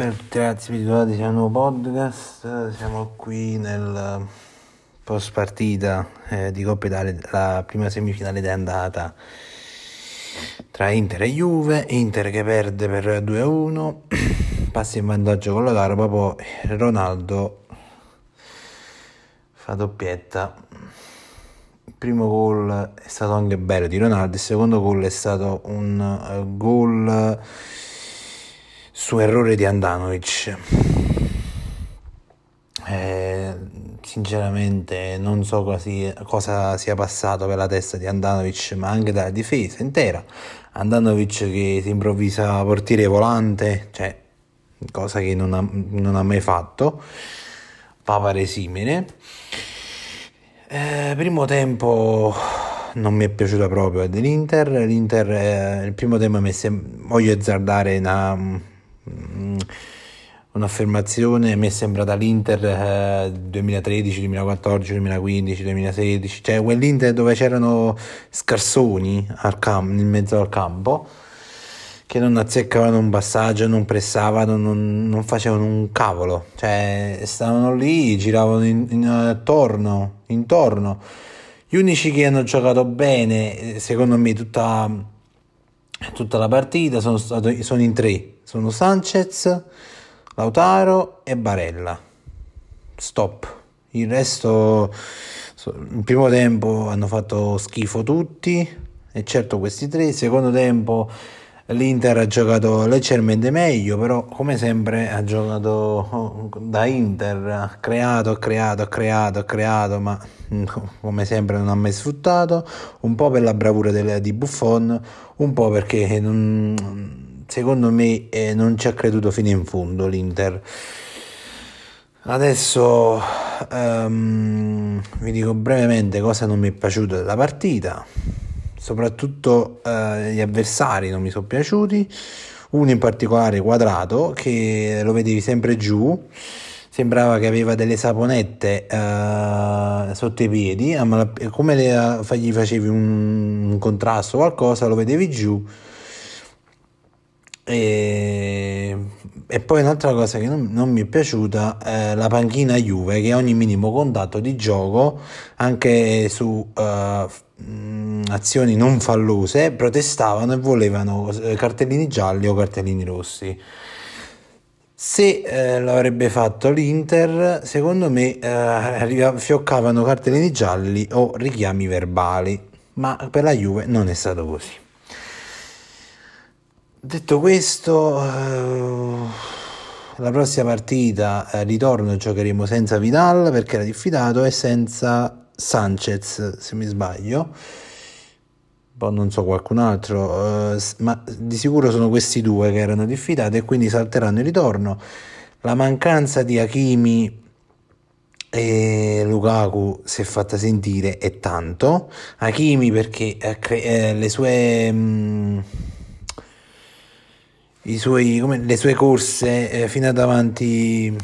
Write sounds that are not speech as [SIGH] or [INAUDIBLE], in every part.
Ragazzi, bentornati a un nuovo podcast. Siamo qui nel post partita eh, di Coppa Italia, la prima semifinale di andata tra Inter e Juve. Inter che perde per 2-1, [CLEARS THROAT] passa in vantaggio con la gara, poi Ronaldo fa doppietta. Il primo gol è stato anche bello di Ronaldo, il secondo gol è stato un uh, gol su errore di Andanovic. Eh, sinceramente non so quasi, cosa sia passato per la testa di Andanovic, ma anche dalla difesa intera. Andanovic che si improvvisa portiere volante, cioè cosa che non ha, non ha mai fatto, papare simile. Eh, primo tempo non mi è piaciuta proprio dell'Inter. L'Inter, eh, il primo tempo mi sem- voglio azzardare una un'affermazione mi è sembrata l'Inter eh, 2013, 2014, 2015, 2016, cioè quell'Inter dove c'erano scarsoni cam- in mezzo al campo che non azzeccavano un passaggio, non pressavano, non, non facevano un cavolo, cioè stavano lì, giravano in, in, attorno, intorno. Gli unici che hanno giocato bene, secondo me, tutta, tutta la partita sono, stato, sono in tre sono Sanchez, Lautaro e Barella. Stop. Il resto, il primo tempo hanno fatto schifo tutti, e certo questi tre. Il secondo tempo l'Inter ha giocato leggermente meglio, però come sempre ha giocato oh, da Inter, ha creato, ha creato, ha creato, ha creato, ma come sempre non ha mai sfruttato, un po' per la bravura di Buffon, un po' perché non secondo me eh, non ci ha creduto fino in fondo l'Inter. Adesso um, vi dico brevemente cosa non mi è piaciuto della partita, soprattutto uh, gli avversari non mi sono piaciuti, uno in particolare quadrato che lo vedevi sempre giù, sembrava che aveva delle saponette uh, sotto i piedi, come le, gli facevi un, un contrasto o qualcosa lo vedevi giù e, e, poi un'altra cosa che non, non, mi è piaciuta è la panchina Juve che ogni minimo contatto di gioco, anche su uh, azioni non fallose, protestavano e volevano eh, cartellini gialli o cartellini rossi. Se eh, l'avrebbe fatto l'Inter, secondo me eh, fioccavano cartellini gialli o richiami verbali, ma per la Juve non è stato così. Detto questo, eh, la prossima partita, eh, ritorno, giocheremo senza Vidal perché era diffidato e senza Sanchez, se mi sbaglio. Poi non so qualcun altro, eh, ma di sicuro sono questi due che erano diffidati e quindi salteranno il ritorno. La mancanza di Hakimi e Lukaku si è fatta sentire e tanto. Hakimi perché eh, le sue... Mm, suoi, come, le sue corse eh, fino a davanti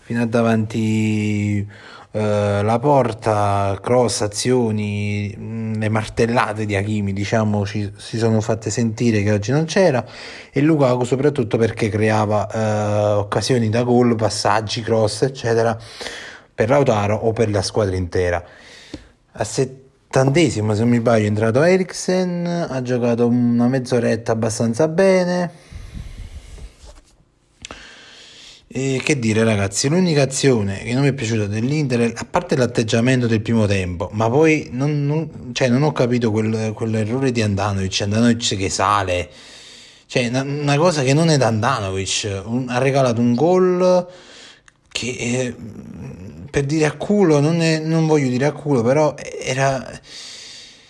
fino a davanti eh, la porta, cross, azioni, mm, le martellate di Hakimi diciamo ci, si sono fatte sentire che oggi non c'era e Lukaku soprattutto perché creava eh, occasioni da gol, passaggi, cross eccetera per Lautaro o per la squadra intera. A set- Tantissimo, se mi sbaglio, è entrato Eriksen, ha giocato una mezz'oretta abbastanza bene. E che dire ragazzi, l'unica azione che non mi è piaciuta dell'Inter, a parte l'atteggiamento del primo tempo, ma poi non, non, cioè non ho capito quel, quell'errore di Andanovic, Andanovic che sale, cioè una, cosa che non è da Andanovic, ha regalato un gol che eh, per dire a culo, non, è, non, voglio dire a culo, però era,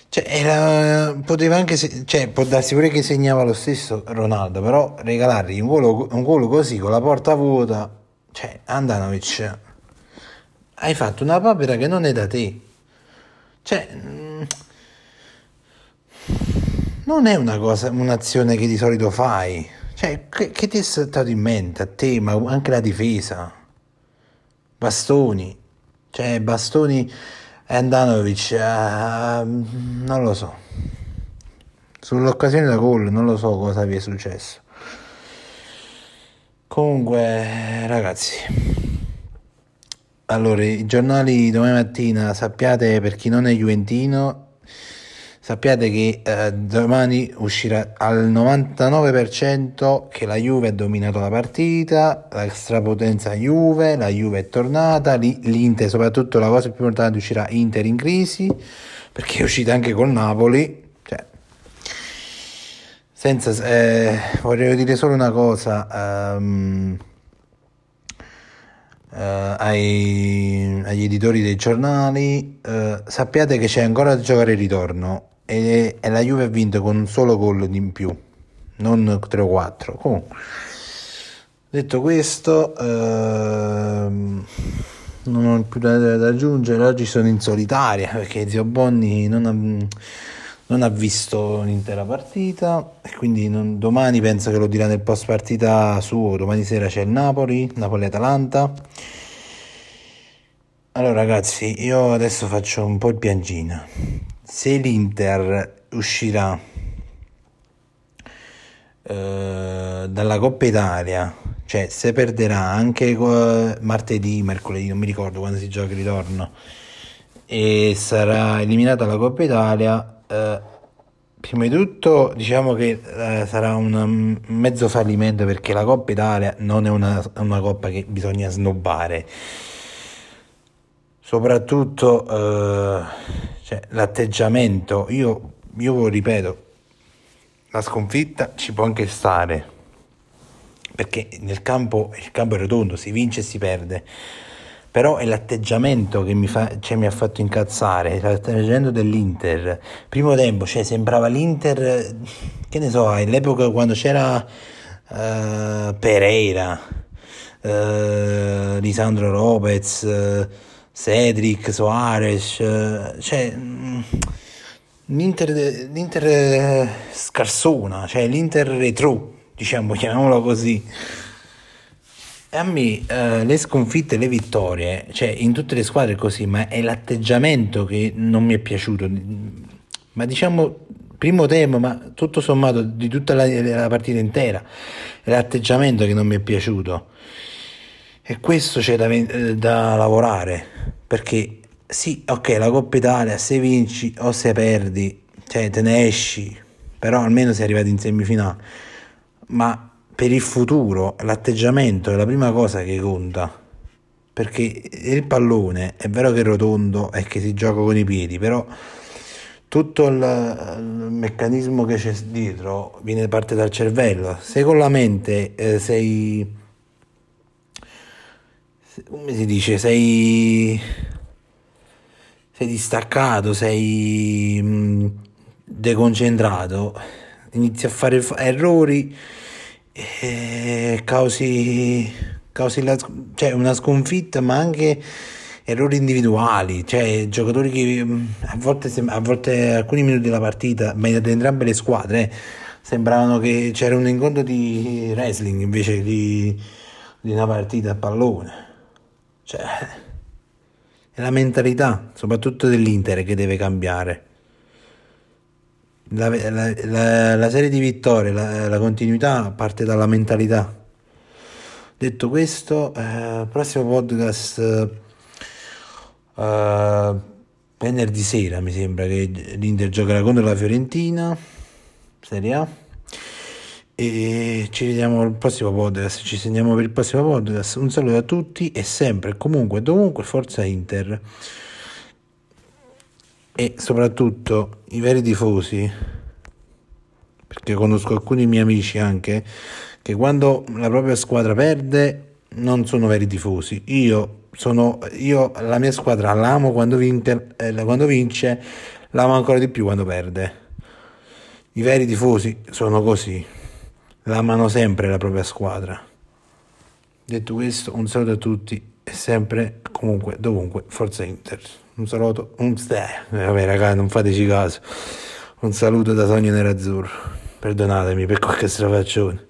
cioè era poteva anche, cioè può darsi pure che segnava lo stesso Ronaldo, però regalargli un gol, un gol così con la porta vuota, cioè Andanovic, hai fatto una papera che non è da te, cioè mm, non è una cosa, un'azione che di solito fai, cioè che, che ti è stato in mente a te, ma anche la difesa? Bastoni, cioè Bastoni e Andanovic, uh, non lo so. Sull'occasione da gol non lo so cosa vi è successo. Comunque, ragazzi, allora i giornali domani mattina sappiate per chi non è Juventino sappiate che eh, domani uscirà al 99% che la Juve ha dominato la partita, la strapotenza Juve, la Juve è tornata, l'Inter, soprattutto la cosa più importante, uscirà Inter in crisi, perché è uscita anche col Napoli. Cioè, senza, eh, vorrei dire solo una cosa. Um, Uh, ai, agli editori dei giornali, uh, sappiate che c'è ancora da giocare il ritorno e, e la Juve ha vinto con un solo gol in più, non 3 o 4. Comunque, detto questo, ehm, non ho più da, da, aggiungere. Oggi sono in solitaria perché Zio Bonni non ha, non ha visto l'intera partita e quindi non, domani penso che lo dirà nel post partita suo. Domani sera c'è il Napoli, Napoli-Atalanta. Allora ragazzi, io adesso faccio un po' il piangino se l'Inter uscirà eh, dalla Coppa Italia, cioè se perderà anche eh, martedì, mercoledì, non mi ricordo quando si gioca il ritorno, e sarà eliminata la Coppa Italia, eh, prima di tutto diciamo che eh, sarà un mezzo fallimento perché la Coppa Italia non è una, una coppa che bisogna snobbare. Soprattutto eh, cioè, l'atteggiamento, io, io ripeto, la sconfitta ci può anche stare, perché nel campo il campo è rotondo, si vince e si perde, però è l'atteggiamento che mi, fa, cioè, mi ha fatto incazzare, l'atteggiamento dell'Inter. Primo tempo, cioè, sembrava l'Inter, che ne so, all'epoca quando c'era uh, Pereira, uh, Lisandro Lopez, uh, Cedric, Soares, eh, cioè mm, l'Inter, l'Inter scarsona, cioè l'Inter retro, diciamo, [LAUGHS] chiamiamolo così. E a me eh, le sconfitte le vittorie, cioè in tutte le squadre è così, ma è l'atteggiamento che non mi è piaciuto. Ma diciamo, primo tema, ma tutto sommato di tutta la, la partita intera, è l'atteggiamento che non mi è piaciuto. E questo c'è da, eh, da lavorare, perché sì, ok, la Coppa Italia, se vinci o se perdi, cioè te ne esci, però almeno sei arrivato in semifinale. Ma per il futuro l'atteggiamento è la prima cosa che conta. Perché il pallone è vero che è rotondo e che si gioca con i piedi, però tutto il, il meccanismo che c'è dietro viene parte dal cervello. Se con la mente eh, sei come si dice, sei, sei distaccato, sei mm, deconcentrato, inizi a fare errori e causi, causi la, cioè una sconfitta, ma anche errori individuali, cioè giocatori che mm, a volte, a volte alcuni minuti della partita, ma da entrambe le squadre, eh, sembravano che c'era un incontro di wrestling invece di, di una partita a pallone. Cioè, è la mentalità, soprattutto dell'Inter, che deve cambiare. La, la, la, la serie di vittorie, la, continuità parte dalla mentalità. Detto questo, eh, prossimo podcast eh, venerdì sera mi sembra che l'Inter giocherà contro la Fiorentina, Serie A e ci vediamo al prossimo podcast, ci sentiamo per il prossimo podcast. Un saluto a tutti e sempre, comunque, dovunque, forza Inter. E soprattutto i veri tifosi, perché conosco alcuni miei amici anche, che quando la propria squadra perde non sono veri tifosi. Io sono, io la mia squadra l'amo quando, vince, eh, quando vince, l'amo ancora di più quando perde. I veri tifosi sono così l'amano sempre la propria squadra. Detto questo, un saluto a tutti e sempre, comunque, dovunque, Forza Inter. Un saluto, un eh, vabbè raga, non fateci caso. Un saluto da Sogno Nerazzurro. Perdonatemi per qualche strafaccione.